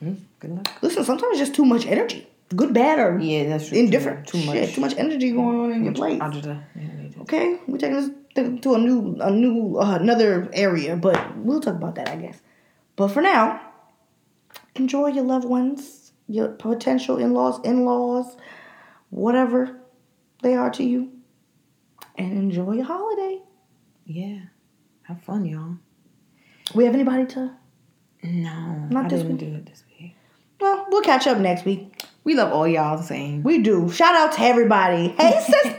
Good [LAUGHS] luck. Listen, sometimes it's just too much energy. Good, bad, or Yeah, that's true. indifferent. Too much. Shit, too much energy going on in your place. Okay, we're taking this th- to a new, a new, uh, another area, but we'll talk about that, I guess. But for now, enjoy your loved ones, your potential in-laws, in-laws, whatever they are to you, and enjoy your holiday. Yeah. Have fun, y'all. We have anybody to? No, Not I this didn't week. do it this week. Well, we'll catch up next week. We love all y'all the same. We do. Shout out to everybody. Hey, [LAUGHS] sisters!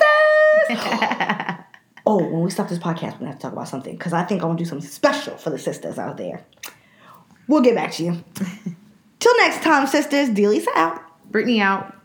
[LAUGHS] Oh, when we stop this podcast, we're gonna have to talk about something because I think I want to do something special for the sisters out there. We'll get back to you. [LAUGHS] Till next time, sisters. Delisa out. Brittany out.